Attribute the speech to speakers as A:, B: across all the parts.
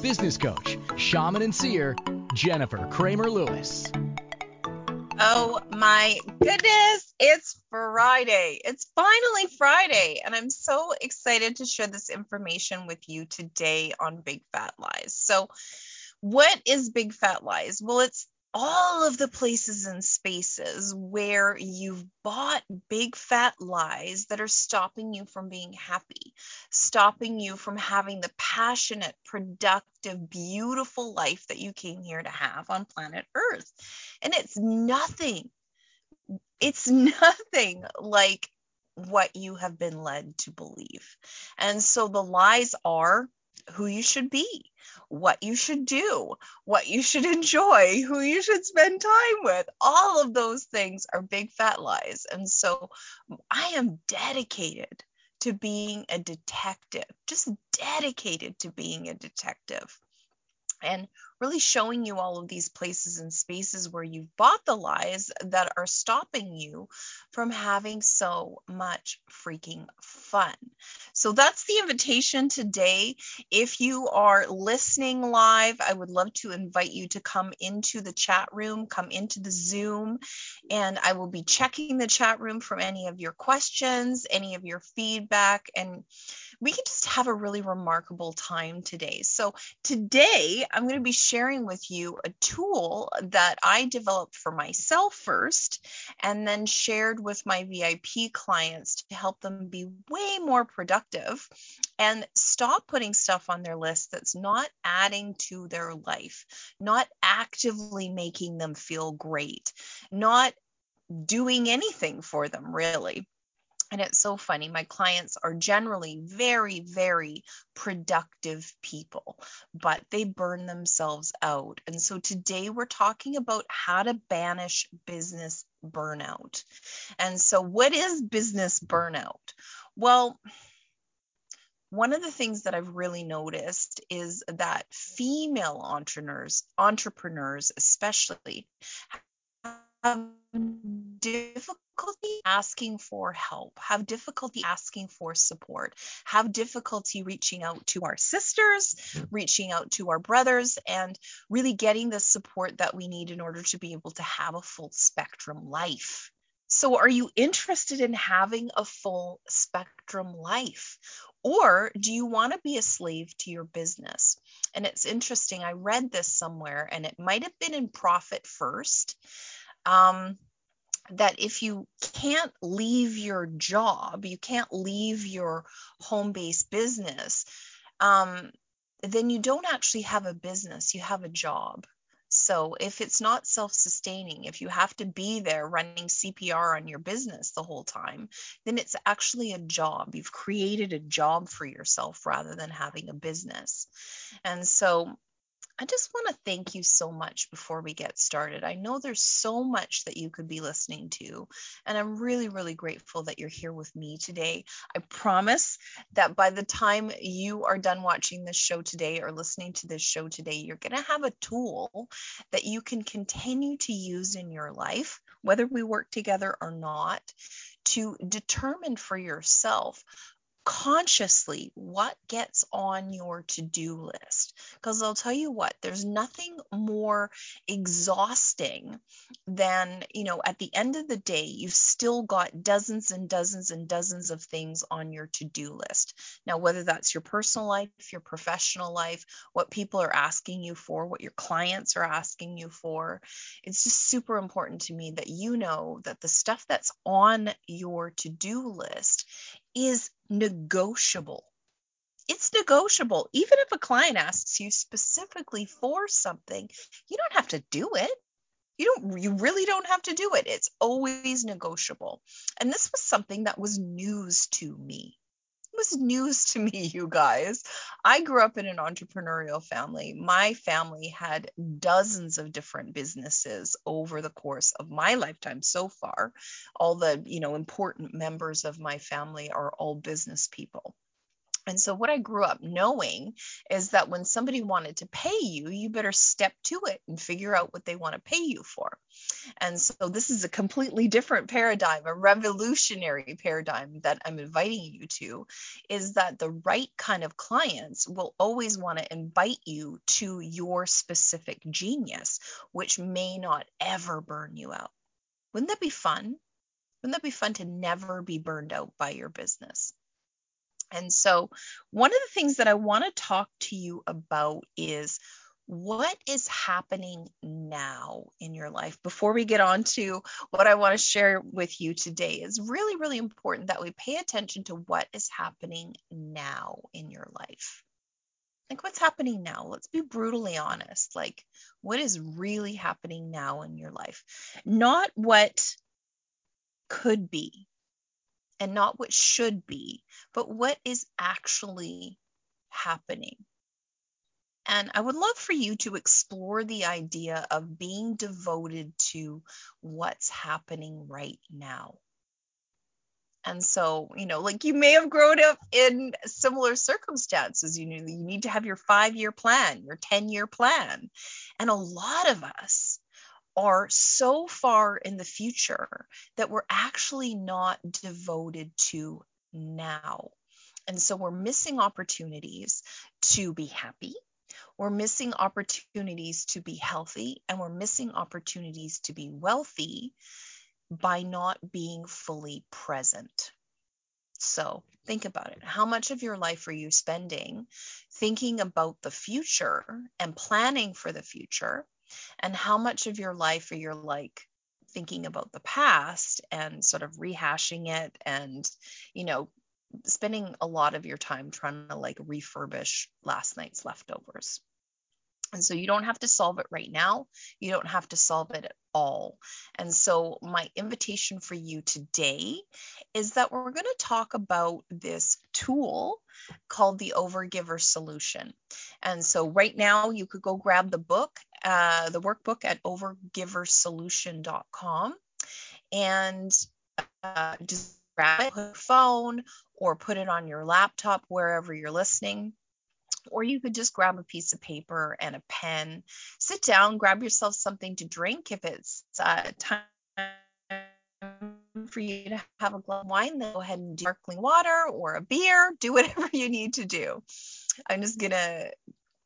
A: business coach, shaman and seer, Jennifer Kramer Lewis.
B: Oh my goodness, it's Friday. It's finally Friday, and I'm so excited to share this information with you today on Big Fat Lies. So, what is Big Fat Lies? Well, it's all of the places and spaces where you've bought big fat lies that are stopping you from being happy, stopping you from having the passionate, productive, beautiful life that you came here to have on planet Earth. And it's nothing, it's nothing like what you have been led to believe. And so the lies are who you should be, what you should do, what you should enjoy, who you should spend time with. All of those things are big fat lies. And so I am dedicated to being a detective, just dedicated to being a detective and really showing you all of these places and spaces where you've bought the lies that are stopping you from having so much freaking fun. So that's the invitation today. If you are listening live, I would love to invite you to come into the chat room, come into the Zoom, and I will be checking the chat room for any of your questions, any of your feedback, and we can just have a really remarkable time today. So, today I'm going to be sharing with you a tool that I developed for myself first and then shared with my VIP clients to help them be way more productive and stop putting stuff on their list that's not adding to their life, not actively making them feel great, not doing anything for them really. And it's so funny. My clients are generally very, very productive people, but they burn themselves out. And so today we're talking about how to banish business burnout. And so, what is business burnout? Well, one of the things that I've really noticed is that female entrepreneurs, entrepreneurs especially, have difficulty asking for help, have difficulty asking for support, have difficulty reaching out to our sisters, reaching out to our brothers, and really getting the support that we need in order to be able to have a full spectrum life. So, are you interested in having a full spectrum life? Or do you want to be a slave to your business? And it's interesting, I read this somewhere, and it might have been in Profit First um, that if you can't leave your job, you can't leave your home based business, um, then you don't actually have a business, you have a job. So if it's not self sustaining, if you have to be there running CPR on your business the whole time, then it's actually a job. You've created a job for yourself rather than having a business. And so I just want to thank you so much before we get started. I know there's so much that you could be listening to, and I'm really, really grateful that you're here with me today. I promise that by the time you are done watching this show today or listening to this show today, you're going to have a tool that you can continue to use in your life, whether we work together or not, to determine for yourself consciously what gets on your to do list. Because I'll tell you what, there's nothing more exhausting than, you know, at the end of the day, you've still got dozens and dozens and dozens of things on your to do list. Now, whether that's your personal life, your professional life, what people are asking you for, what your clients are asking you for, it's just super important to me that you know that the stuff that's on your to do list is negotiable. It's negotiable. Even if a client asks you specifically for something, you don't have to do it. You don't you really don't have to do it. It's always negotiable. And this was something that was news to me. Was news to me, you guys. I grew up in an entrepreneurial family. My family had dozens of different businesses over the course of my lifetime so far. All the, you know, important members of my family are all business people. And so, what I grew up knowing is that when somebody wanted to pay you, you better step to it and figure out what they want to pay you for. And so, this is a completely different paradigm, a revolutionary paradigm that I'm inviting you to is that the right kind of clients will always want to invite you to your specific genius, which may not ever burn you out. Wouldn't that be fun? Wouldn't that be fun to never be burned out by your business? And so, one of the things that I want to talk to you about is what is happening now in your life before we get on to what I want to share with you today is really, really important that we pay attention to what is happening now in your life. Like, what's happening now? Let's be brutally honest. Like, what is really happening now in your life? Not what could be, and not what should be, but what is actually happening. And I would love for you to explore the idea of being devoted to what's happening right now. And so, you know, like you may have grown up in similar circumstances. You know, you need to have your five year plan, your 10 year plan. And a lot of us are so far in the future that we're actually not devoted to now. And so we're missing opportunities to be happy. We're missing opportunities to be healthy and we're missing opportunities to be wealthy by not being fully present. So think about it. How much of your life are you spending thinking about the future and planning for the future and how much of your life are you like thinking about the past and sort of rehashing it and you know spending a lot of your time trying to like refurbish last night's leftovers and so you don't have to solve it right now. You don't have to solve it at all. And so, my invitation for you today is that we're going to talk about this tool called the Overgiver Solution. And so, right now, you could go grab the book, uh, the workbook at overgiversolution.com and uh, just grab it, put your phone, or put it on your laptop wherever you're listening or you could just grab a piece of paper and a pen, sit down, grab yourself something to drink. If it's uh, time for you to have a glass of wine, then go ahead and do sparkling water or a beer, do whatever you need to do. I'm just going to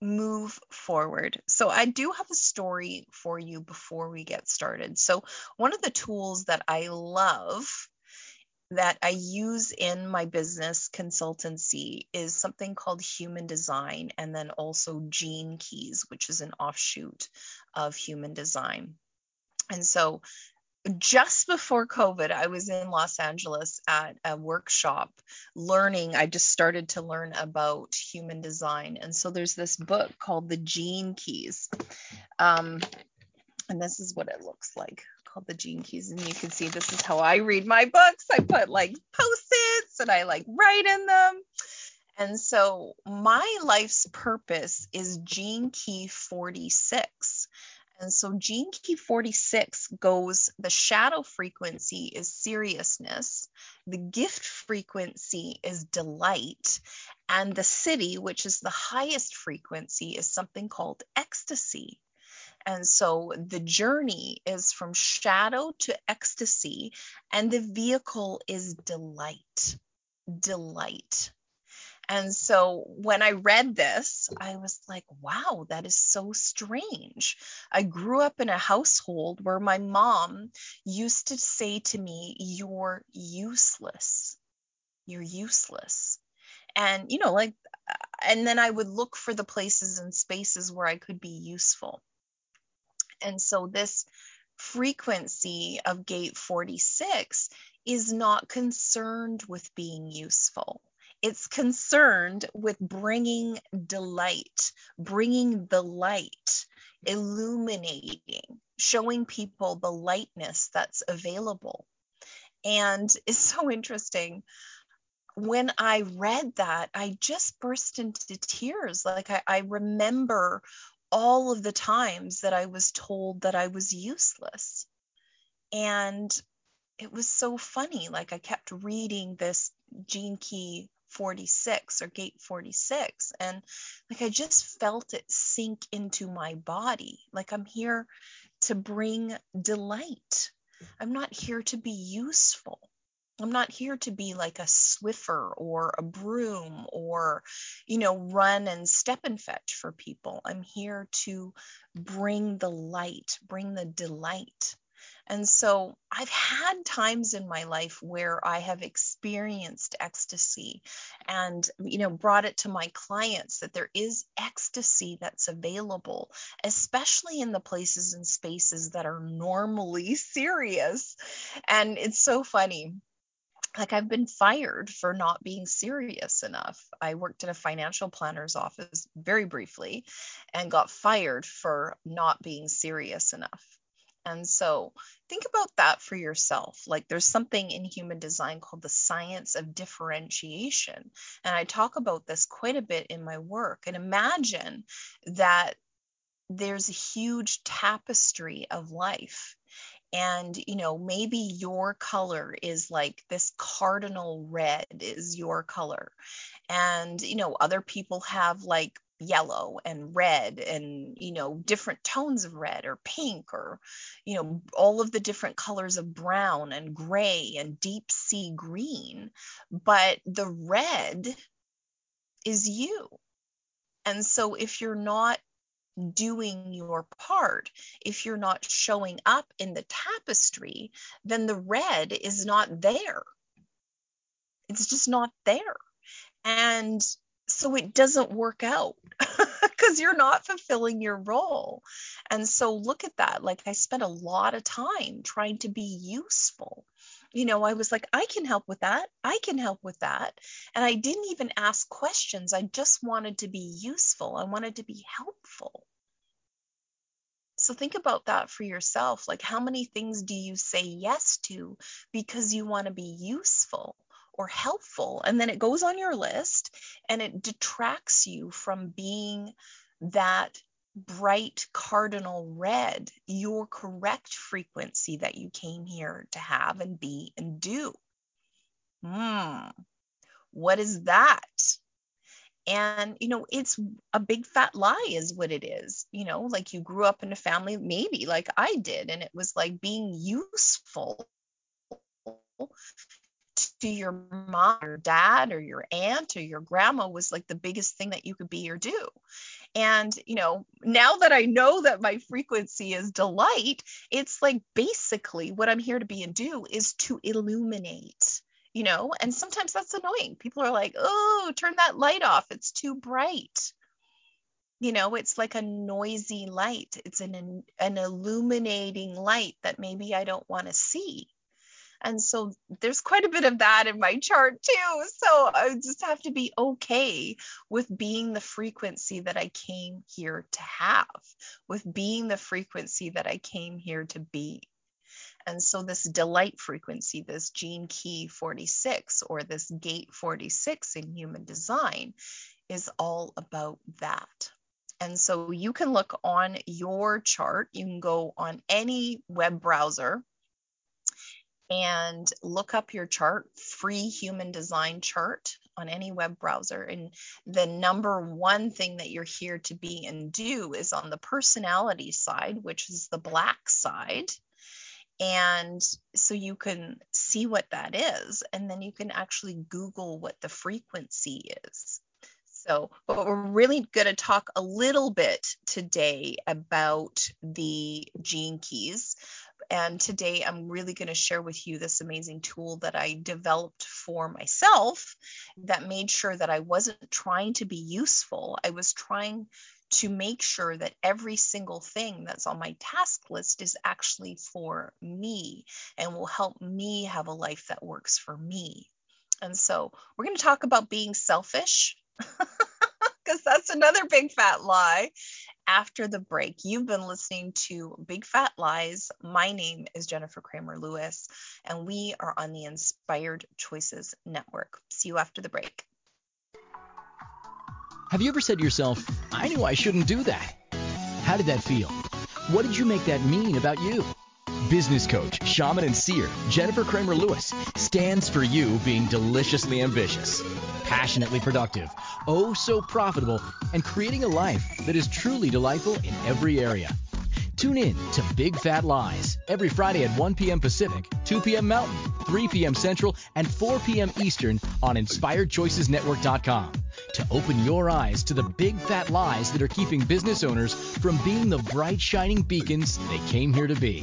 B: move forward. So, I do have a story for you before we get started. So, one of the tools that I love that I use in my business consultancy is something called human design and then also gene keys, which is an offshoot of human design. And so just before COVID, I was in Los Angeles at a workshop learning. I just started to learn about human design. And so there's this book called The Gene Keys. Um, and this is what it looks like called the Gene Keys. And you can see this is how I read my books. I put like post-its and I like write in them. And so my life's purpose is Gene Key 46. And so Gene Key 46 goes the shadow frequency is seriousness, the gift frequency is delight, and the Siddhi which is the highest frequency, is something called ecstasy. And so the journey is from shadow to ecstasy, and the vehicle is delight. Delight. And so when I read this, I was like, wow, that is so strange. I grew up in a household where my mom used to say to me, You're useless. You're useless. And, you know, like, and then I would look for the places and spaces where I could be useful. And so this frequency of gate 46 is not concerned with being useful. It's concerned with bringing delight, bringing the light, illuminating, showing people the lightness that's available. And it's so interesting. when I read that, I just burst into tears. Like I, I remember all of the times that I was told that I was useless. And it was so funny. Like I kept reading this Gene Key 46 or Gate 46, and like I just felt it sink into my body. Like I'm here to bring delight. I'm not here to be useful. I'm not here to be like a Swiffer or a broom or, you know, run and step and fetch for people. I'm here to bring the light, bring the delight. And so I've had times in my life where I have experienced ecstasy and, you know, brought it to my clients that there is ecstasy that's available, especially in the places and spaces that are normally serious. And it's so funny like I've been fired for not being serious enough. I worked in a financial planner's office very briefly and got fired for not being serious enough. And so think about that for yourself. Like there's something in human design called the science of differentiation. And I talk about this quite a bit in my work. And imagine that there's a huge tapestry of life and you know maybe your color is like this cardinal red is your color. And you know other people have like yellow and red and you know different tones of red or pink or you know all of the different colors of brown and gray and deep sea green. But the red is you. And so if you're not doing your part. If you're not showing up in the tapestry, then the red is not there. It's just not there. And so it doesn't work out because you're not fulfilling your role. And so look at that. Like I spent a lot of time trying to be useful. You know, I was like, I can help with that. I can help with that. And I didn't even ask questions. I just wanted to be useful. I wanted to be helpful. So think about that for yourself. Like, how many things do you say yes to because you want to be useful? Or helpful. And then it goes on your list and it detracts you from being that bright cardinal red, your correct frequency that you came here to have and be and do. Hmm. What is that? And, you know, it's a big fat lie, is what it is. You know, like you grew up in a family, maybe like I did, and it was like being useful to your mom or dad or your aunt or your grandma was like the biggest thing that you could be or do. And, you know, now that I know that my frequency is delight, it's like basically what I'm here to be and do is to illuminate, you know, and sometimes that's annoying. People are like, oh, turn that light off. It's too bright. You know, it's like a noisy light. It's an an illuminating light that maybe I don't want to see. And so there's quite a bit of that in my chart too. So I just have to be okay with being the frequency that I came here to have, with being the frequency that I came here to be. And so this delight frequency, this gene key 46 or this gate 46 in human design is all about that. And so you can look on your chart. You can go on any web browser and look up your chart, free human design chart on any web browser. And the number one thing that you're here to be and do is on the personality side, which is the black side. And so you can see what that is, and then you can actually Google what the frequency is. So, but we're really going to talk a little bit today about the gene keys. And today I'm really going to share with you this amazing tool that I developed for myself that made sure that I wasn't trying to be useful. I was trying to make sure that every single thing that's on my task list is actually for me and will help me have a life that works for me. And so we're going to talk about being selfish because that's another big fat lie after the break. You've been listening to Big Fat Lies. My name is Jennifer Kramer Lewis, and we are on the Inspired Choices Network. See you after the break.
A: Have you ever said to yourself, I knew I shouldn't do that? How did that feel? What did you make that mean about you? Business coach, shaman, and seer Jennifer Kramer Lewis stands for you being deliciously ambitious, passionately productive, oh so profitable, and creating a life that is truly delightful in every area. Tune in to Big Fat Lies every Friday at 1 p.m. Pacific, 2 p.m. Mountain, 3 p.m. Central, and 4 p.m. Eastern on InspiredChoicesNetwork.com to open your eyes to the big fat lies that are keeping business owners from being the bright shining beacons they came here to be.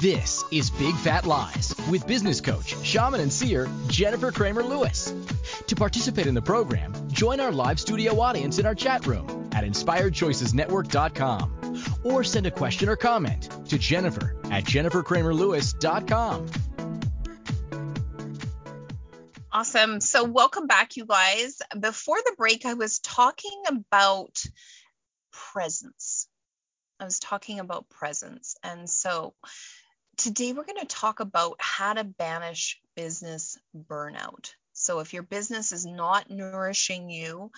A: This is Big Fat Lies with business coach, shaman, and seer Jennifer Kramer Lewis. To participate in the program, join our live studio audience in our chat room at inspiredchoicesnetwork.com or send a question or comment to Jennifer at jenniferkramerlewis.com.
B: Awesome. So, welcome back, you guys. Before the break, I was talking about presence. I was talking about presence. And so, today we're going to talk about how to banish business burnout. So, if your business is not nourishing you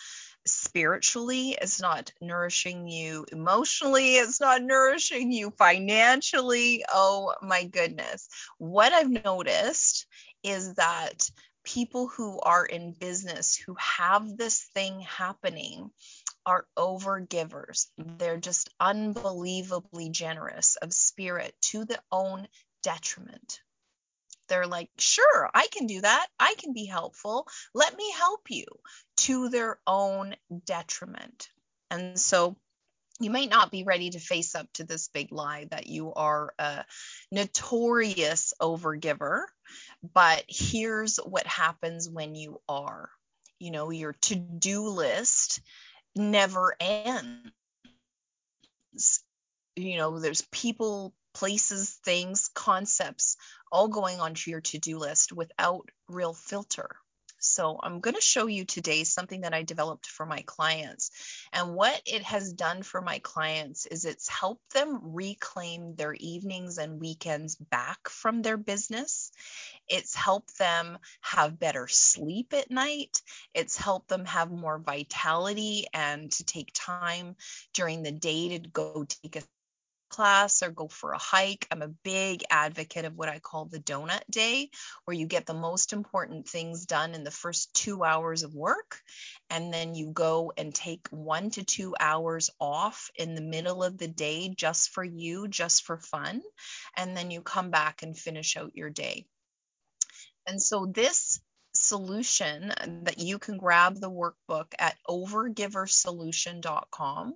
B: spiritually, it's not nourishing you emotionally, it's not nourishing you financially, oh my goodness. What I've noticed is that people who are in business who have this thing happening are overgivers. They're just unbelievably generous of spirit to their own detriment. They're like, sure, I can do that. I can be helpful. Let me help you to their own detriment. And so you might not be ready to face up to this big lie that you are a notorious overgiver, but here's what happens when you are. You know, your to do list never ends. You know, there's people, places, things, concepts all going onto your to do list without real filter. So I'm going to show you today something that I developed for my clients. And what it has done for my clients is it's helped them reclaim their evenings and weekends back from their business. It's helped them have better sleep at night. It's helped them have more vitality and to take time during the day to go take a class or go for a hike. I'm a big advocate of what I call the donut day, where you get the most important things done in the first two hours of work. And then you go and take one to two hours off in the middle of the day just for you, just for fun. And then you come back and finish out your day. And so this solution that you can grab the workbook at overgiversolution.com.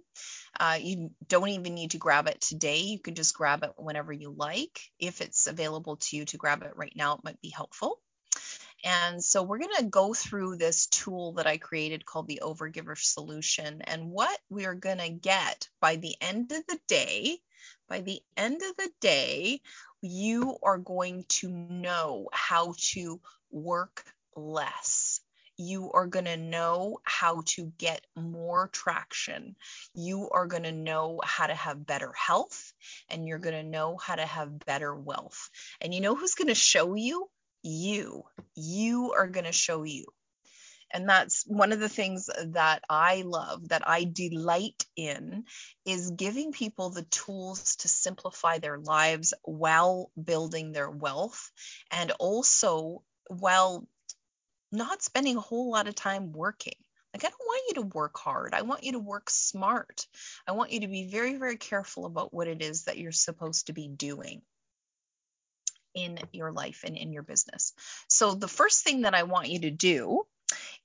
B: Uh, you don't even need to grab it today. You can just grab it whenever you like. If it's available to you to grab it right now, it might be helpful. And so we're going to go through this tool that I created called the Overgiver Solution. And what we are going to get by the end of the day, by the end of the day, you are going to know how to work less. You are going to know how to get more traction. You are going to know how to have better health and you're going to know how to have better wealth. And you know who's going to show you? You. You are going to show you. And that's one of the things that I love, that I delight in, is giving people the tools to simplify their lives while building their wealth and also while not spending a whole lot of time working. Like, I don't want you to work hard. I want you to work smart. I want you to be very, very careful about what it is that you're supposed to be doing in your life and in your business. So, the first thing that I want you to do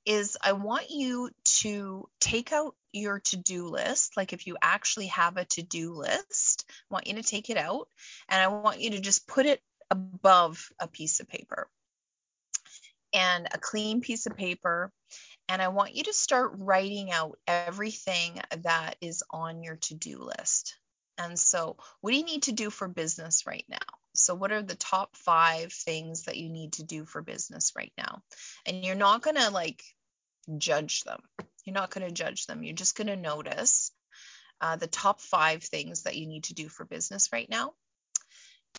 B: is I want you to take out your to do list. Like, if you actually have a to do list, I want you to take it out and I want you to just put it above a piece of paper and a clean piece of paper and I want you to start writing out everything that is on your to do list. And so, what do you need to do for business right now? So, what are the top five things that you need to do for business right now? And you're not going to like judge them. You're not going to judge them. You're just going to notice uh, the top five things that you need to do for business right now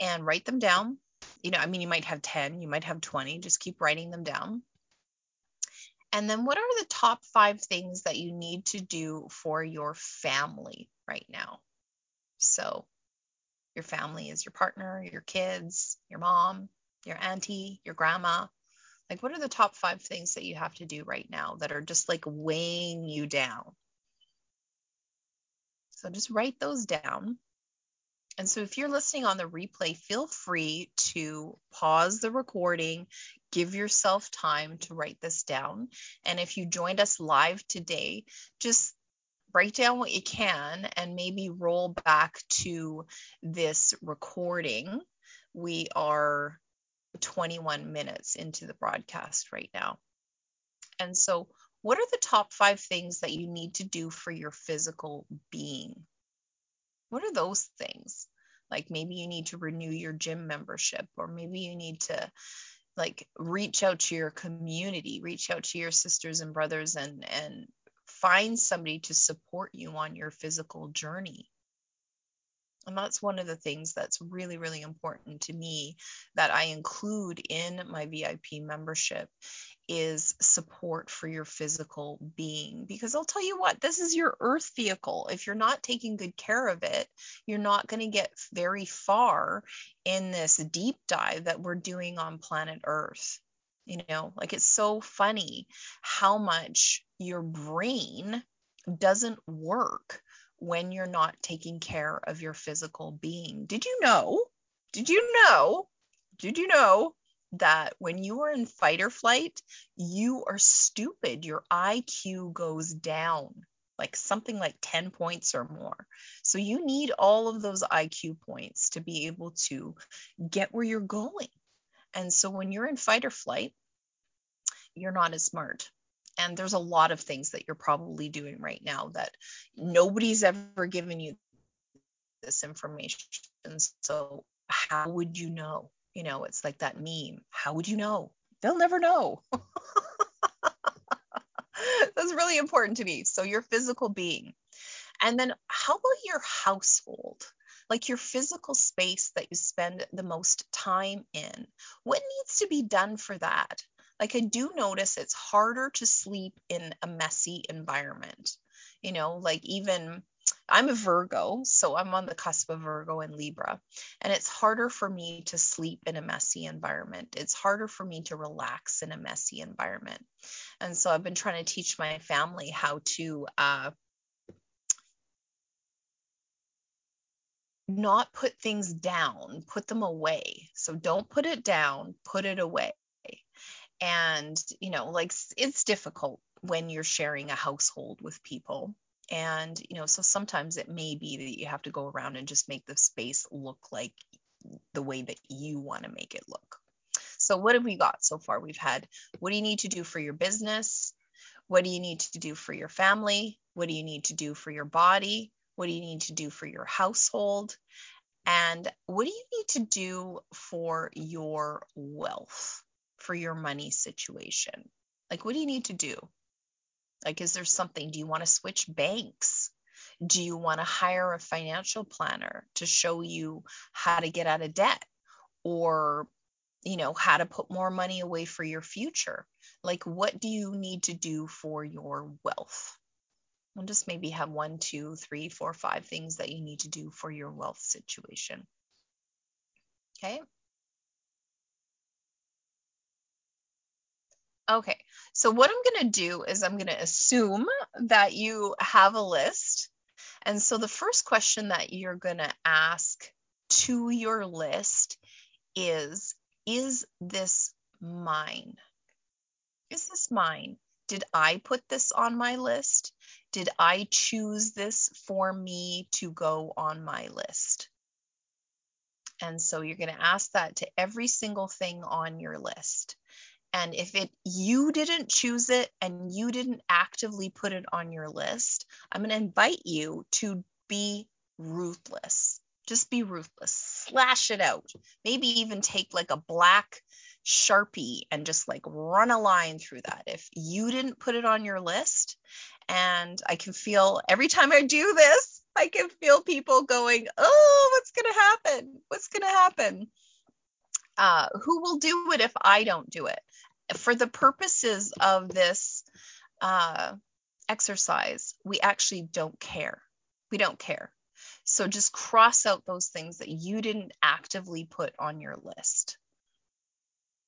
B: and write them down. You know, I mean, you might have 10, you might have 20, just keep writing them down. And then what are the top five things that you need to do for your family right now? So, your family is your partner, your kids, your mom, your auntie, your grandma. Like, what are the top five things that you have to do right now that are just like weighing you down? So, just write those down. And so, if you're listening on the replay, feel free to pause the recording, give yourself time to write this down. And if you joined us live today, just write down what you can and maybe roll back to this recording. We are 21 minutes into the broadcast right now. And so, what are the top five things that you need to do for your physical being? What are those things? Like maybe you need to renew your gym membership, or maybe you need to like reach out to your community, reach out to your sisters and brothers and and find somebody to support you on your physical journey. And that's one of the things that's really, really important to me that I include in my VIP membership is support for your physical being. Because I'll tell you what, this is your earth vehicle. If you're not taking good care of it, you're not going to get very far in this deep dive that we're doing on planet Earth. You know, like it's so funny how much your brain doesn't work when you're not taking care of your physical being. Did you know? Did you know? Did you know that when you are in fight or flight, you are stupid. Your IQ goes down like something like 10 points or more. So you need all of those IQ points to be able to get where you're going. And so when you're in fight or flight, you're not as smart. And there's a lot of things that you're probably doing right now that nobody's ever given you this information. So how would you know? You know, it's like that meme. How would you know? They'll never know. That's really important to me. So, your physical being. And then, how about your household? Like your physical space that you spend the most time in. What needs to be done for that? Like, I do notice it's harder to sleep in a messy environment. You know, like even I'm a Virgo, so I'm on the cusp of Virgo and Libra, and it's harder for me to sleep in a messy environment. It's harder for me to relax in a messy environment. And so I've been trying to teach my family how to uh, not put things down, put them away. So don't put it down, put it away. And, you know, like it's difficult when you're sharing a household with people and, you know, so sometimes it may be that you have to go around and just make the space look like the way that you want to make it look. So, what have we got so far? We've had what do you need to do for your business? What do you need to do for your family? What do you need to do for your body? What do you need to do for your household? And what do you need to do for your wealth, for your money situation? Like, what do you need to do? Like, is there something? Do you want to switch banks? Do you want to hire a financial planner to show you how to get out of debt or, you know, how to put more money away for your future? Like, what do you need to do for your wealth? And just maybe have one, two, three, four, five things that you need to do for your wealth situation. Okay. Okay, So, what I'm going to do is I'm going to assume that you have a list. And so, the first question that you're going to ask to your list is Is this mine? Is this mine? Did I put this on my list? Did I choose this for me to go on my list? And so you're going to ask that to every single thing on your list. And if it you didn't choose it and you didn't actively put it on your list, I'm going to invite you to be ruthless. Just be ruthless. Slash it out. Maybe even take like a black Sharpie and just like run a line through that. If you didn't put it on your list, and I can feel every time I do this, I can feel people going, Oh, what's going to happen? What's going to happen? Uh, who will do it if I don't do it? For the purposes of this uh, exercise, we actually don't care. We don't care. So just cross out those things that you didn't actively put on your list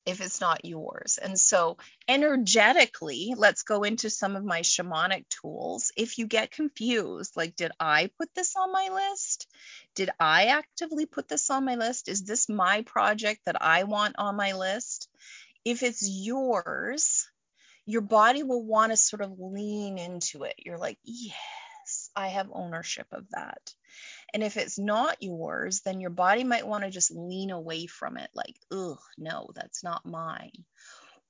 B: if it's not yours. And so, energetically, let's go into some of my shamanic tools. If you get confused, like, did I put this on my list? Did I actively put this on my list? Is this my project that I want on my list? If it's yours, your body will want to sort of lean into it. You're like, yes, I have ownership of that. And if it's not yours, then your body might want to just lean away from it, like, ugh, no, that's not mine.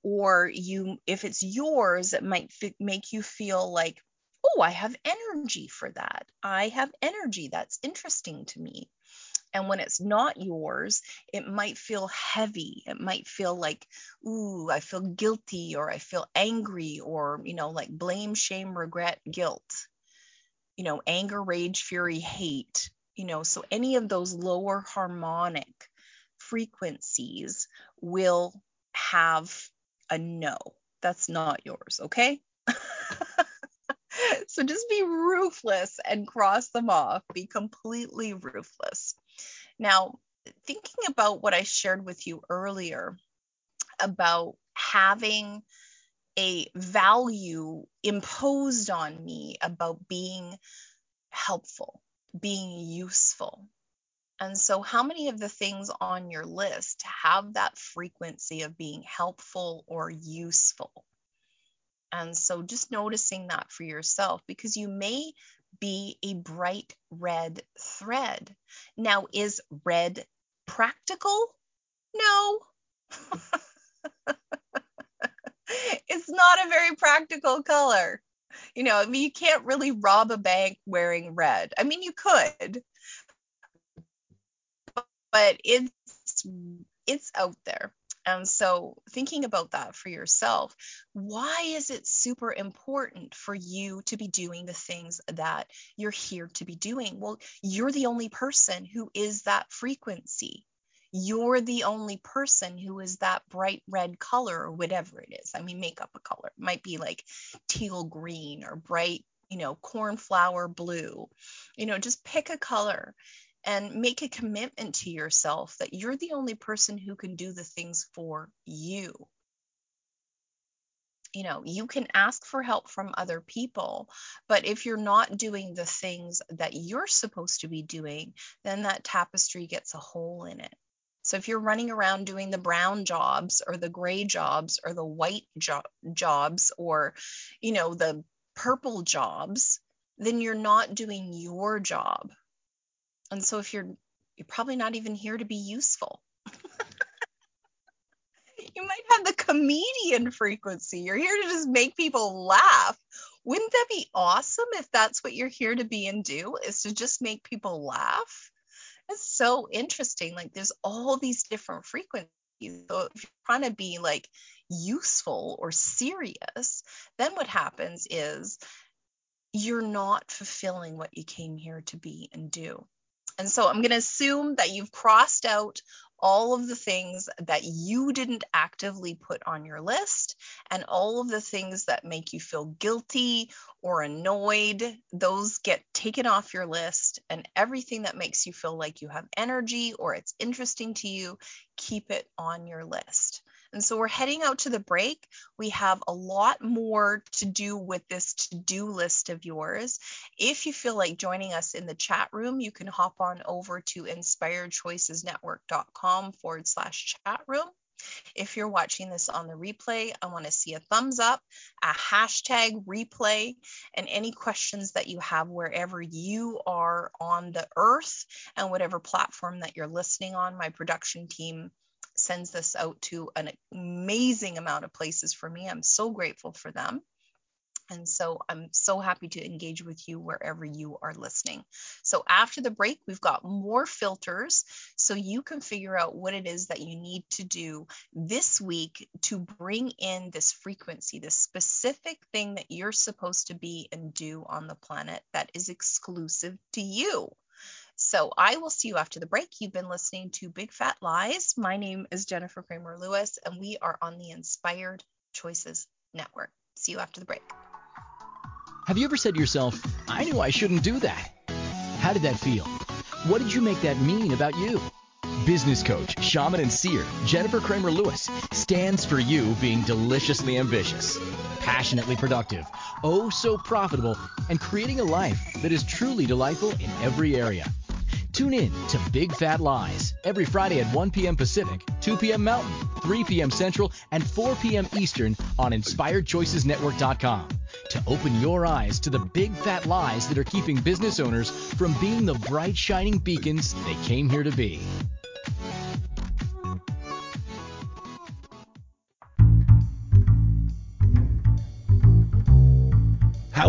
B: Or you, if it's yours, it might f- make you feel like, oh, I have energy for that. I have energy that's interesting to me. And when it's not yours, it might feel heavy. It might feel like, ooh, I feel guilty or I feel angry or, you know, like blame, shame, regret, guilt you know, anger, rage, fury, hate, you know, so any of those lower harmonic frequencies will have a no. That's not yours, okay? so just be ruthless and cross them off. Be completely ruthless. Now, thinking about what I shared with you earlier about having a value imposed on me about being helpful, being useful. And so, how many of the things on your list have that frequency of being helpful or useful? And so, just noticing that for yourself because you may be a bright red thread. Now, is red practical? No. it's not a very practical color. You know, I mean, you can't really rob a bank wearing red. I mean, you could, but it's it's out there. And so, thinking about that for yourself, why is it super important for you to be doing the things that you're here to be doing? Well, you're the only person who is that frequency you're the only person who is that bright red color or whatever it is. I mean, make up a color. It might be like teal green or bright, you know, cornflower blue. You know, just pick a color and make a commitment to yourself that you're the only person who can do the things for you. You know, you can ask for help from other people, but if you're not doing the things that you're supposed to be doing, then that tapestry gets a hole in it. So if you're running around doing the brown jobs or the gray jobs or the white jo- jobs or, you know, the purple jobs, then you're not doing your job. And so if you're you're probably not even here to be useful. you might have the comedian frequency. You're here to just make people laugh. Wouldn't that be awesome if that's what you're here to be and do is to just make people laugh? It's so interesting. Like there's all these different frequencies. So if you're trying to be like useful or serious, then what happens is you're not fulfilling what you came here to be and do. And so I'm going to assume that you've crossed out all of the things that you didn't actively put on your list and all of the things that make you feel guilty or annoyed, those get taken off your list. And everything that makes you feel like you have energy or it's interesting to you, keep it on your list. And so we're heading out to the break. We have a lot more to do with this to do list of yours. If you feel like joining us in the chat room, you can hop on over to inspiredchoicesnetwork.com forward slash chat room. If you're watching this on the replay, I want to see a thumbs up, a hashtag replay, and any questions that you have wherever you are on the earth and whatever platform that you're listening on. My production team sends this out to an amazing amount of places for me. I'm so grateful for them. And so I'm so happy to engage with you wherever you are listening. So after the break, we've got more filters so you can figure out what it is that you need to do this week to bring in this frequency, this specific thing that you're supposed to be and do on the planet that is exclusive to you. So I will see you after the break. You've been listening to Big Fat Lies. My name is Jennifer Cramer Lewis, and we are on the Inspired Choices Network. See you after the break.
A: Have you ever said to yourself, I knew I shouldn't do that? How did that feel? What did you make that mean about you? Business coach, shaman, and seer Jennifer Cramer Lewis stands for you being deliciously ambitious, passionately productive, oh so profitable, and creating a life that is truly delightful in every area. Tune in to Big Fat Lies every Friday at 1 p.m. Pacific, 2 p.m. Mountain, 3 p.m. Central, and 4 p.m. Eastern on InspiredChoicesNetwork.com to open your eyes to the big fat lies that are keeping business owners from being the bright, shining beacons they came here to be.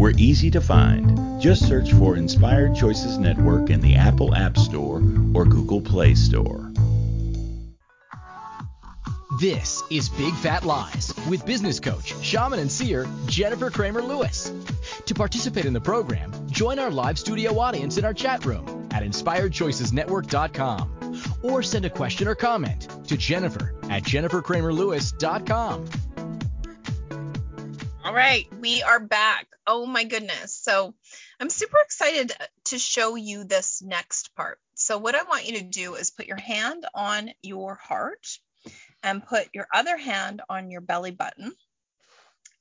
C: We're easy to find. Just search for Inspired Choices Network in the Apple App Store or Google Play Store.
A: This is Big Fat Lies with business coach, shaman, and seer Jennifer Cramer Lewis. To participate in the program, join our live studio audience in our chat room at inspiredchoicesnetwork.com or send a question or comment to Jennifer at jennifercramerlewis.com.
B: All right, we are back. Oh my goodness. So I'm super excited to show you this next part. So, what I want you to do is put your hand on your heart and put your other hand on your belly button.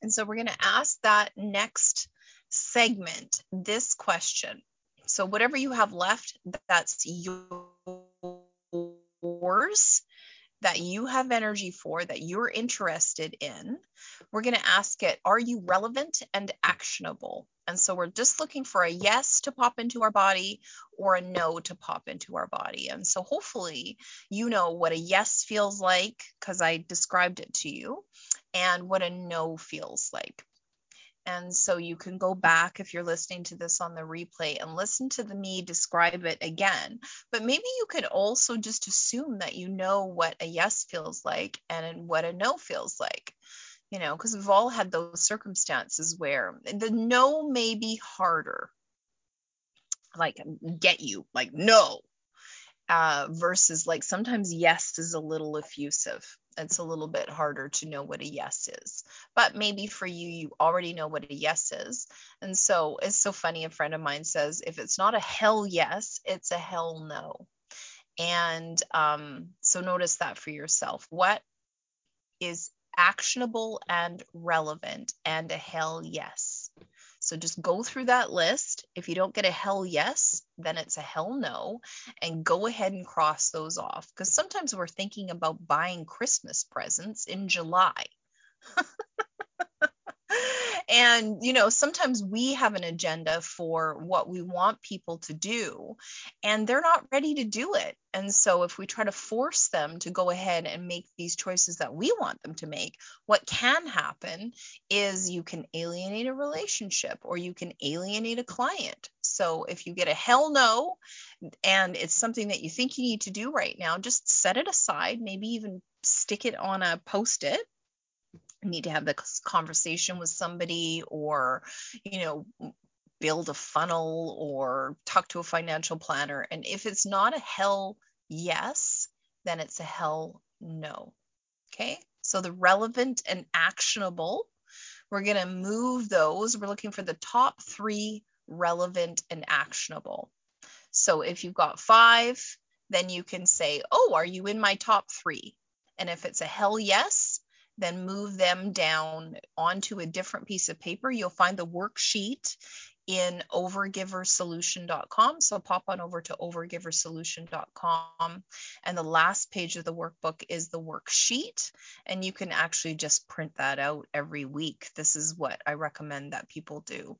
B: And so, we're going to ask that next segment this question. So, whatever you have left, that's yours that you have energy for, that you're interested in, we're going to ask it, are you relevant and actionable? And so we're just looking for a yes to pop into our body or a no to pop into our body. And so hopefully you know what a yes feels like because I described it to you and what a no feels like. And so you can go back if you're listening to this on the replay and listen to the me describe it again. But maybe you could also just assume that you know what a yes feels like and what a no feels like. You know, because we've all had those circumstances where the no may be harder, like get you, like no, uh, versus like sometimes yes is a little effusive it's a little bit harder to know what a yes is. But maybe for you, you already know what a yes is. And so it's so funny. A friend of mine says, if it's not a hell yes, it's a hell no. And um, so notice that for yourself. What is actionable and relevant and a hell yes? So just go through that list. If you don't get a hell yes, then it's a hell no. And go ahead and cross those off. Because sometimes we're thinking about buying Christmas presents in July. and you know sometimes we have an agenda for what we want people to do and they're not ready to do it and so if we try to force them to go ahead and make these choices that we want them to make what can happen is you can alienate a relationship or you can alienate a client So if you get a hell no and it's something that you think you need to do right now, just set it aside, maybe even stick it on a post it. Need to have the conversation with somebody or, you know, build a funnel or talk to a financial planner. And if it's not a hell yes, then it's a hell no. Okay. So the relevant and actionable, we're going to move those. We're looking for the top three relevant and actionable. So if you've got five, then you can say, Oh, are you in my top three? And if it's a hell yes, then move them down onto a different piece of paper. You'll find the worksheet in overgiversolution.com. So pop on over to overgiversolution.com. And the last page of the workbook is the worksheet. And you can actually just print that out every week. This is what I recommend that people do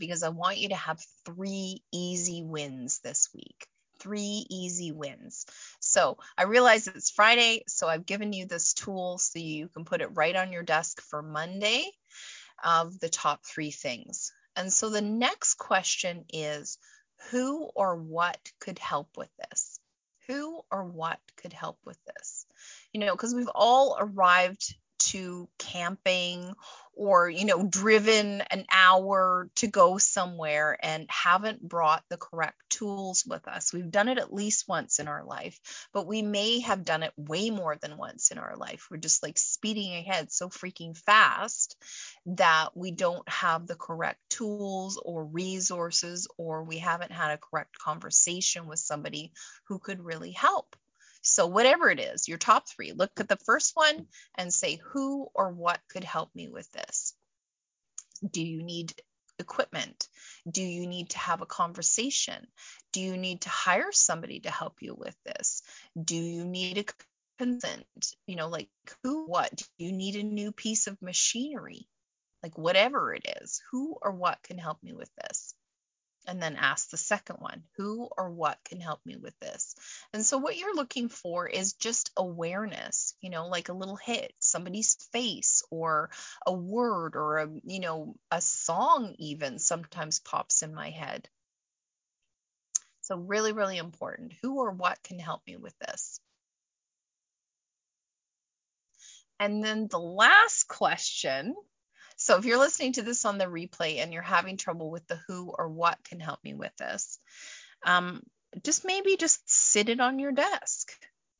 B: because I want you to have three easy wins this week. Three easy wins. So I realize it's Friday, so I've given you this tool so you can put it right on your desk for Monday of the top three things. And so the next question is who or what could help with this? Who or what could help with this? You know, because we've all arrived to camping or you know driven an hour to go somewhere and haven't brought the correct tools with us. We've done it at least once in our life but we may have done it way more than once in our life. We're just like speeding ahead so freaking fast that we don't have the correct tools or resources or we haven't had a correct conversation with somebody who could really help so, whatever it is, your top three, look at the first one mm-hmm. and say, who or what could help me with this? Do you need equipment? Do you need to have a conversation? Do you need to hire somebody to help you with this? Do you need a consent? You know, like who, what? Do you need a new piece of machinery? Like whatever it is, who or what can help me with this? And then ask the second one who or what can help me with this? And so what you're looking for is just awareness you know like a little hit somebody's face or a word or a you know a song even sometimes pops in my head. So really really important. Who or what can help me with this? And then the last question so if you're listening to this on the replay and you're having trouble with the who or what can help me with this, um, just maybe just sit it on your desk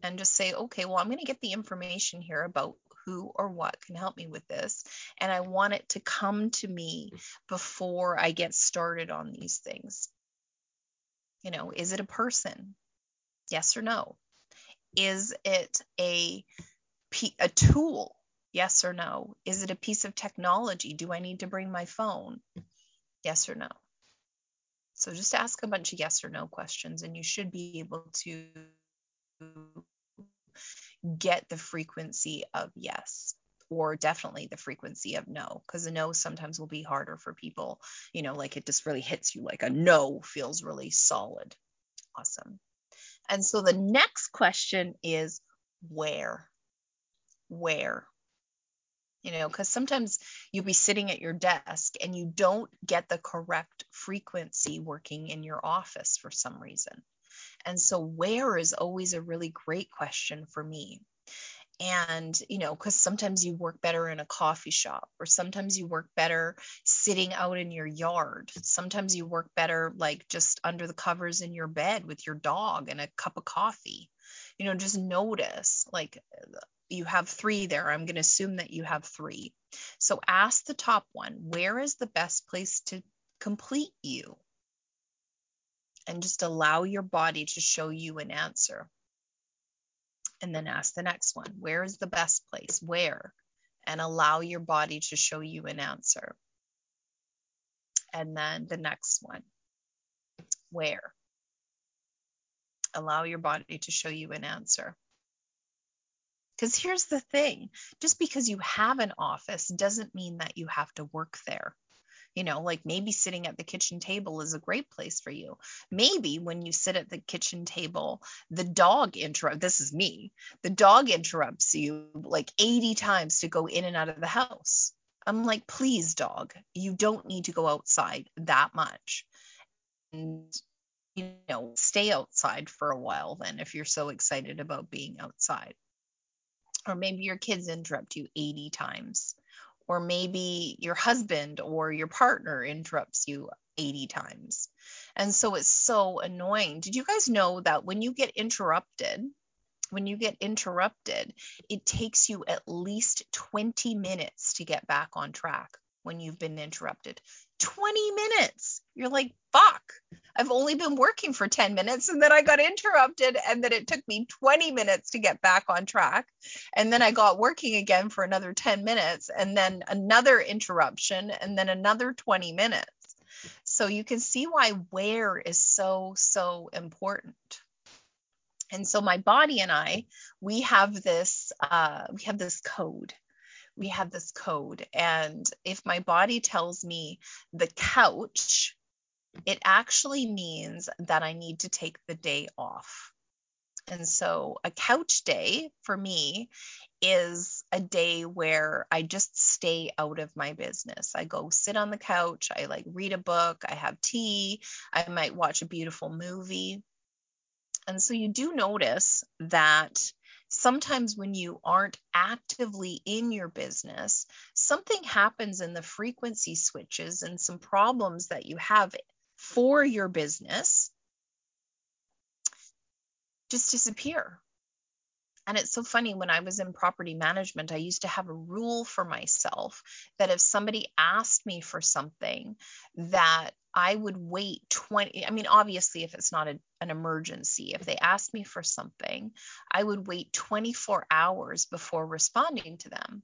B: and just say, okay, well, I'm going to get the information here about who or what can help me with this. And I want it to come to me before I get started on these things. You know, is it a person? Yes or no? Is it a a tool? Yes or no? Is it a piece of technology? Do I need to bring my phone? Yes or no? So just ask a bunch of yes or no questions, and you should be able to get the frequency of yes or definitely the frequency of no because a no sometimes will be harder for people you know like it just really hits you like a no feels really solid awesome and so the next question is where where you know, because sometimes you'll be sitting at your desk and you don't get the correct frequency working in your office for some reason. And so, where is always a really great question for me. And, you know, because sometimes you work better in a coffee shop, or sometimes you work better sitting out in your yard. Sometimes you work better like just under the covers in your bed with your dog and a cup of coffee. You know, just notice like you have three there. I'm going to assume that you have three. So ask the top one, where is the best place to complete you? And just allow your body to show you an answer. And then ask the next one, where is the best place? Where? And allow your body to show you an answer. And then the next one, where? Allow your body to show you an answer. Because here's the thing just because you have an office doesn't mean that you have to work there. You know, like maybe sitting at the kitchen table is a great place for you. Maybe when you sit at the kitchen table, the dog interrupt. This is me. The dog interrupts you like 80 times to go in and out of the house. I'm like, please, dog, you don't need to go outside that much. And you know, stay outside for a while then if you're so excited about being outside. Or maybe your kids interrupt you 80 times. Or maybe your husband or your partner interrupts you 80 times. And so it's so annoying. Did you guys know that when you get interrupted, when you get interrupted, it takes you at least 20 minutes to get back on track when you've been interrupted. 20 minutes. You're like, fuck, I've only been working for 10 minutes and then I got interrupted and then it took me 20 minutes to get back on track. And then I got working again for another 10 minutes and then another interruption and then another 20 minutes. So you can see why where is so, so important. And so my body and I, we have this, uh, we have this code we have this code. And if my body tells me the couch, it actually means that I need to take the day off. And so a couch day for me is a day where I just stay out of my business. I go sit on the couch, I like read a book, I have tea, I might watch a beautiful movie. And so you do notice that sometimes when you aren't actively in your business, something happens in the frequency switches and some problems that you have for your business just disappear. And it's so funny when I was in property management, I used to have a rule for myself that if somebody asked me for something, that I would wait 20. I mean, obviously, if it's not a, an emergency, if they asked me for something, I would wait 24 hours before responding to them.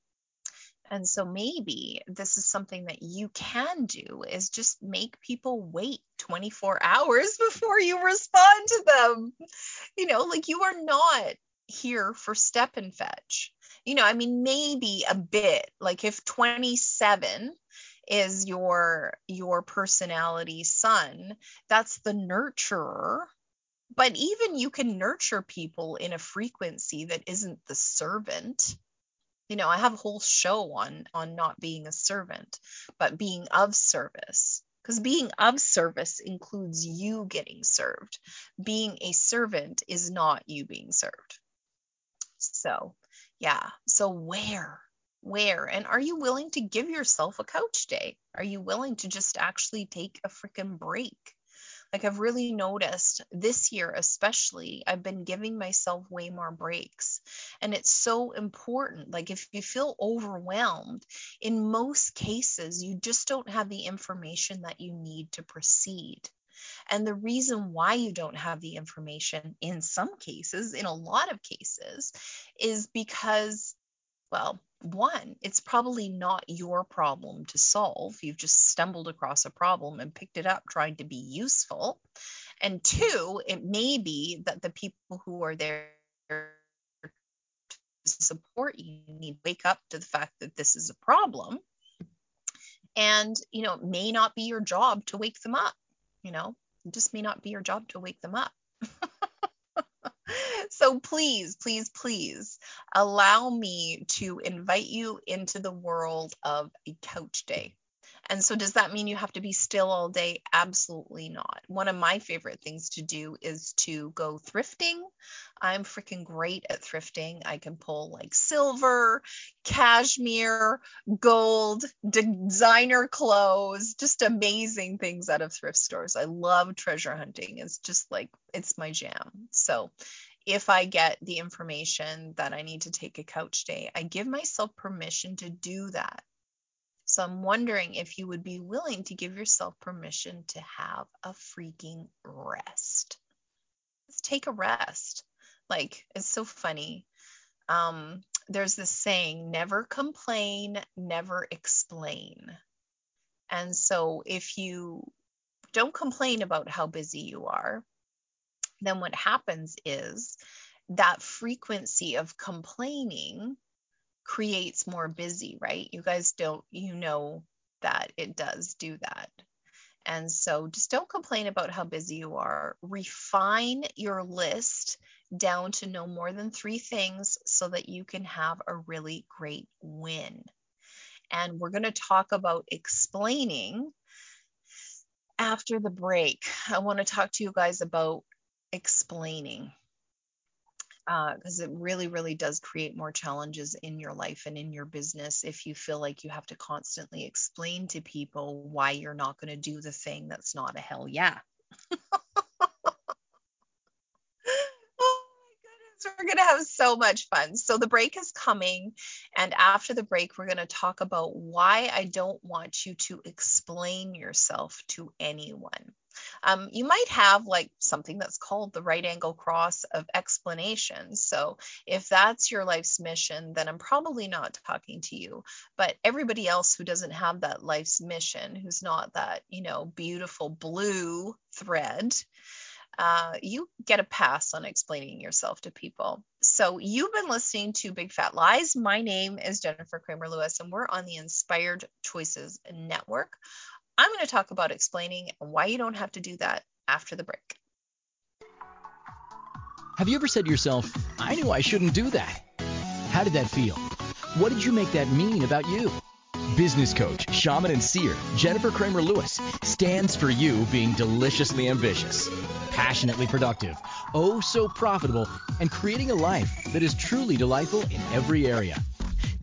B: And so maybe this is something that you can do is just make people wait 24 hours before you respond to them. You know, like you are not here for step and fetch. You know, I mean, maybe a bit like if 27 is your your personality sun that's the nurturer but even you can nurture people in a frequency that isn't the servant you know i have a whole show on on not being a servant but being of service. Because being of service includes you getting served. Being a servant is not you being served. So yeah. So where where? And are you willing to give yourself a coach day? Are you willing to just actually take a freaking break like i've really noticed this year especially i've been giving myself way more breaks. And it's so important like if you feel overwhelmed in most cases you just don't have the information that you need to proceed. And the reason why you don't have the information in some cases, in a lot of cases, is because, well, one, it's probably not your problem to solve. You've just stumbled across a problem and picked it up trying to be useful. And two, it may be that the people who are there to support you need to wake up to the fact that this is a problem. And, you know, it may not be your job to wake them up, you know, it just may not be your job to wake them up. So please, please, please allow me to invite you into the world of a couch day. And so, does that mean you have to be still all day? Absolutely not. One of my favorite things to do is to go thrifting. I'm freaking great at thrifting. I can pull like silver, cashmere, gold, designer clothes, just amazing things out of thrift stores. I love treasure hunting. It's just like, it's my jam. So, if I get the information that I need to take a couch day, I give myself permission to do that. So I'm wondering if you would be willing to give yourself permission to have a freaking rest. Let's take a rest. Like, it's so funny. Um, there's this saying never complain, never explain. And so if you don't complain about how busy you are, then what happens is that frequency of complaining creates more busy, right? You guys don't, you know that it does do that. And so just don't complain about how busy you are. Refine your list down to no more than three things so that you can have a really great win. And we're going to talk about explaining after the break, I want to talk to you guys about explaining because uh, it really, really does create more challenges in your life and in your business if you feel like you have to constantly explain to people why you're not going to do the thing that's not a hell yeah. Oh. We're going to have so much fun. So the break is coming. And after the break, we're going to talk about why I don't want you to explain yourself to anyone. Um, you might have like something that's called the right angle cross of explanation. So if that's your life's mission, then I'm probably not talking to you. But everybody else who doesn't have that life's mission, who's not that, you know, beautiful blue thread, uh, you get a pass on explaining yourself to people. So you've been listening to Big Fat Lies. My name is Jennifer Cramer Lewis, and we're on the Inspired Choices Network. I'm going to talk about explaining why you don't have to do that after the break.
A: Have you ever said to yourself, I knew I shouldn't do that? How did that feel? What did you make that mean about you? Business coach, shaman, and seer Jennifer Cramer Lewis stands for you being deliciously ambitious, passionately productive, oh so profitable, and creating a life that is truly delightful in every area.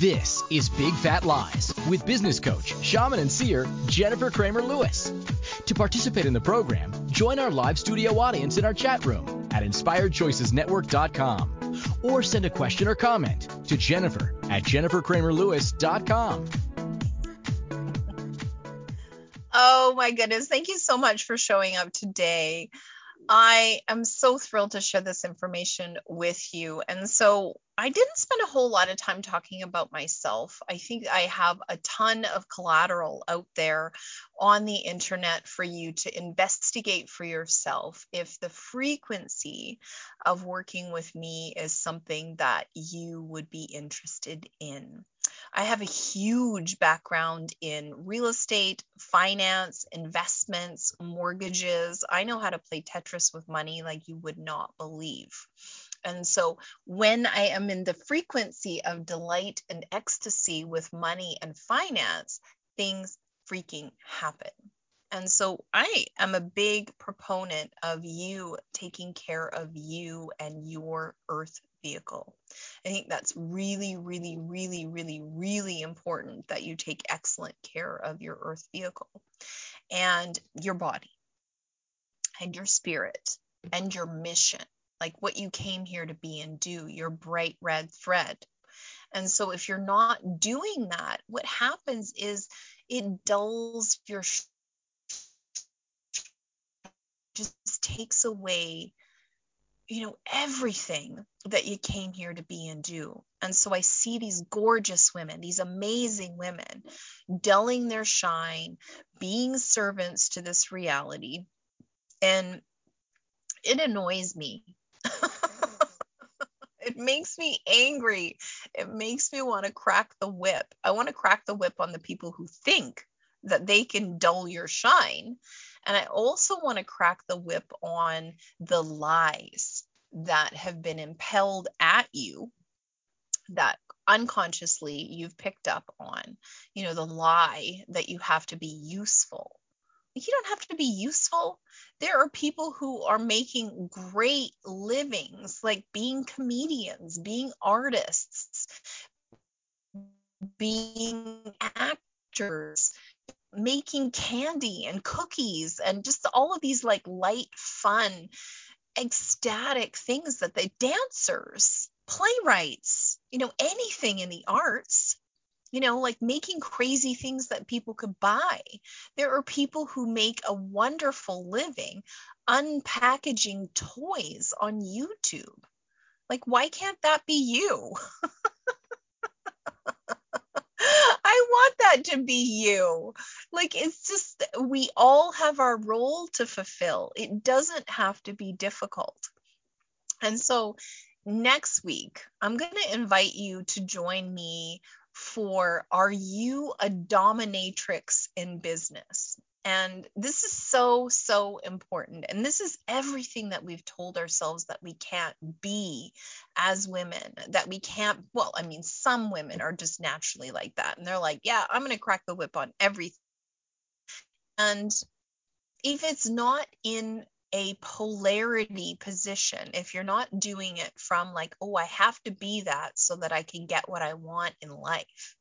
A: This is Big Fat Lies with business coach, shaman, and seer Jennifer Cramer Lewis. To participate in the program, join our live studio audience in our chat room at inspiredchoicesnetwork.com or send a question or comment to Jennifer at jennifercramerlewis.com.
B: Oh my goodness. Thank you so much for showing up today. I am so thrilled to share this information with you. And so I didn't spend a whole lot of time talking about myself. I think I have a ton of collateral out there on the internet for you to investigate for yourself if the frequency of working with me is something that you would be interested in. I have a huge background in real estate, finance, investments, mortgages. I know how to play Tetris with money like you would not believe. And so when I am in the frequency of delight and ecstasy with money and finance, things freaking happen. And so I am a big proponent of you taking care of you and your earth vehicle. I think that's really, really, really, really, really important that you take excellent care of your earth vehicle and your body and your spirit and your mission like what you came here to be and do, your bright red thread. And so if you're not doing that, what happens is it dulls your just takes away you know everything that you came here to be and do and so i see these gorgeous women these amazing women dulling their shine being servants to this reality and it annoys me it makes me angry. It makes me want to crack the whip. I want to crack the whip on the people who think that they can dull your shine. And I also want to crack the whip on the lies that have been impelled at you that unconsciously you've picked up on. You know, the lie that you have to be useful you don't have to be useful. There are people who are making great livings, like being comedians, being artists, being actors, making candy and cookies, and just all of these like light, fun, ecstatic things that the dancers, playwrights, you know, anything in the arts you know, like making crazy things that people could buy. There are people who make a wonderful living unpackaging toys on YouTube. Like, why can't that be you? I want that to be you. Like, it's just, we all have our role to fulfill. It doesn't have to be difficult. And so, next week, I'm going to invite you to join me for Are You a Dominatrix in Business? And this is so, so important. And this is everything that we've told ourselves that we can't be as women, that we can't. Well, I mean, some women are just naturally like that. And they're like, yeah, I'm going to crack the whip on everything. And if it's not in a polarity position, if you're not doing it from like, oh, I have to be that so that I can get what I want in life.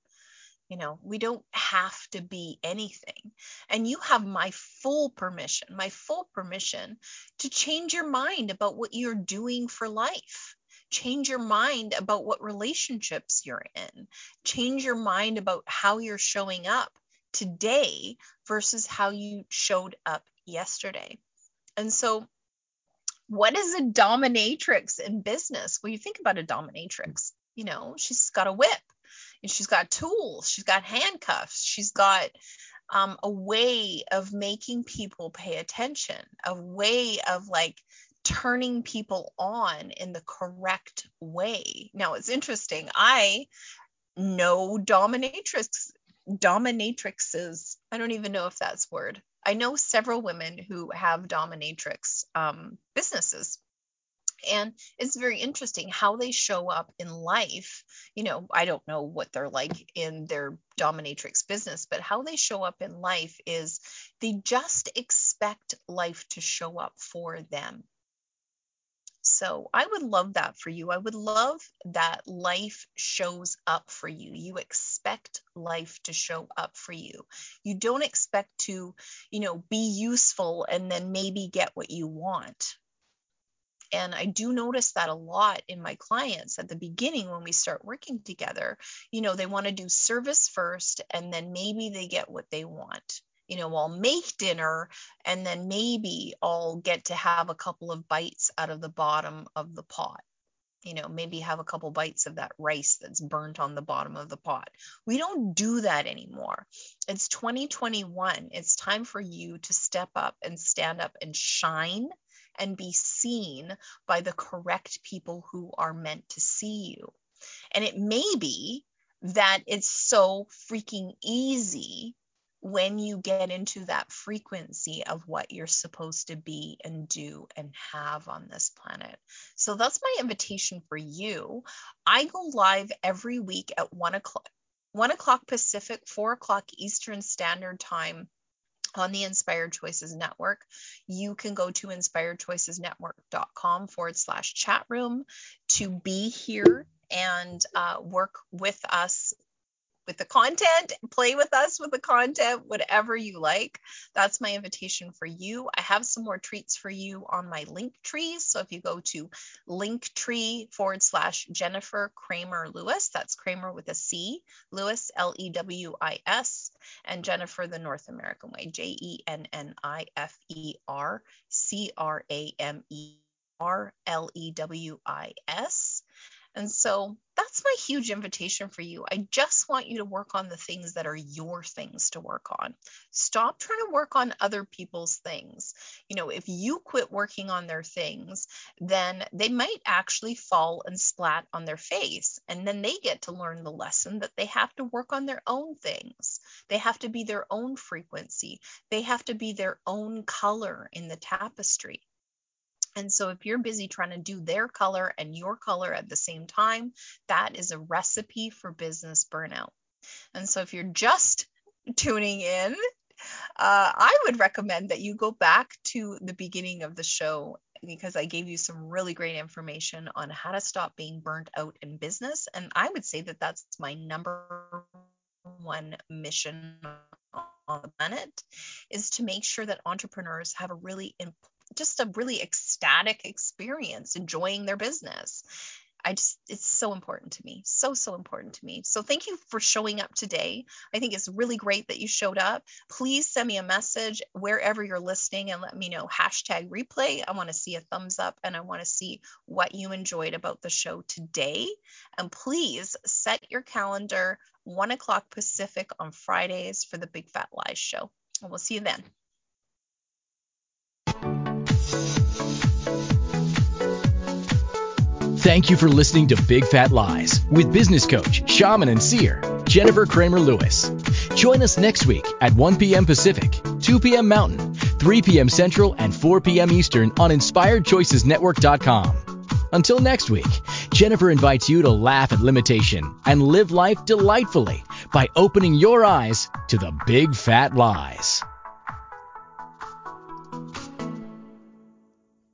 B: You know, we don't have to be anything. And you have my full permission, my full permission to change your mind about what you're doing for life. Change your mind about what relationships you're in. Change your mind about how you're showing up today versus how you showed up yesterday. And so, what is a dominatrix in business? Well, you think about a dominatrix, you know, she's got a whip and she's got tools, she's got handcuffs, she's got um, a way of making people pay attention, a way of like turning people on in the correct way. Now, it's interesting. I know dominatrix dominatrixes. I don't even know if that's word. I know several women who have dominatrix um, businesses. And it's very interesting how they show up in life. You know, I don't know what they're like in their dominatrix business, but how they show up in life is they just expect life to show up for them. So I would love that for you. I would love that life shows up for you. You expect life to show up for you. You don't expect to, you know, be useful and then maybe get what you want. And I do notice that a lot in my clients at the beginning when we start working together. You know, they want to do service first and then maybe they get what they want you know, I'll make dinner and then maybe I'll get to have a couple of bites out of the bottom of the pot. You know, maybe have a couple bites of that rice that's burnt on the bottom of the pot. We don't do that anymore. It's 2021. It's time for you to step up and stand up and shine and be seen by the correct people who are meant to see you. And it may be that it's so freaking easy when you get into that frequency of what you're supposed to be and do and have on this planet. So that's my invitation for you. I go live every week at one o'clock, one o'clock Pacific, four o'clock Eastern Standard Time on the Inspired Choices Network. You can go to inspiredchoicesnetwork.com forward slash chat room to be here and uh, work with us with the content, play with us with the content, whatever you like. That's my invitation for you. I have some more treats for you on my link tree. So if you go to linktree forward slash Jennifer Cramer Lewis, that's Cramer with a C, Lewis, L E W I S, and Jennifer the North American way, J E N N I F E R C R A M E R L E W I S. And so that's my huge invitation for you. I just want you to work on the things that are your things to work on. Stop trying to work on other people's things. You know, if you quit working on their things, then they might actually fall and splat on their face. And then they get to learn the lesson that they have to work on their own things. They have to be their own frequency, they have to be their own color in the tapestry. And so if you're busy trying to do their color and your color at the same time, that is a recipe for business burnout. And so if you're just tuning in, uh, I would recommend that you go back to the beginning of the show because I gave you some really great information on how to stop being burnt out in business. And I would say that that's my number one mission on the planet is to make sure that entrepreneurs have a really just a really ecstatic experience enjoying their business. I just, it's so important to me. So, so important to me. So, thank you for showing up today. I think it's really great that you showed up. Please send me a message wherever you're listening and let me know hashtag replay. I want to see a thumbs up and I want to see what you enjoyed about the show today. And please set your calendar one o'clock Pacific on Fridays for the Big Fat Lies show. And we'll see you then.
A: Thank you for listening to Big Fat Lies with business coach, shaman, and seer, Jennifer Cramer Lewis. Join us next week at 1 p.m. Pacific, 2 p.m. Mountain, 3 p.m. Central, and 4 p.m. Eastern on InspiredChoicesNetwork.com. Until next week, Jennifer invites you to laugh at limitation and live life delightfully by opening your eyes to the big fat lies.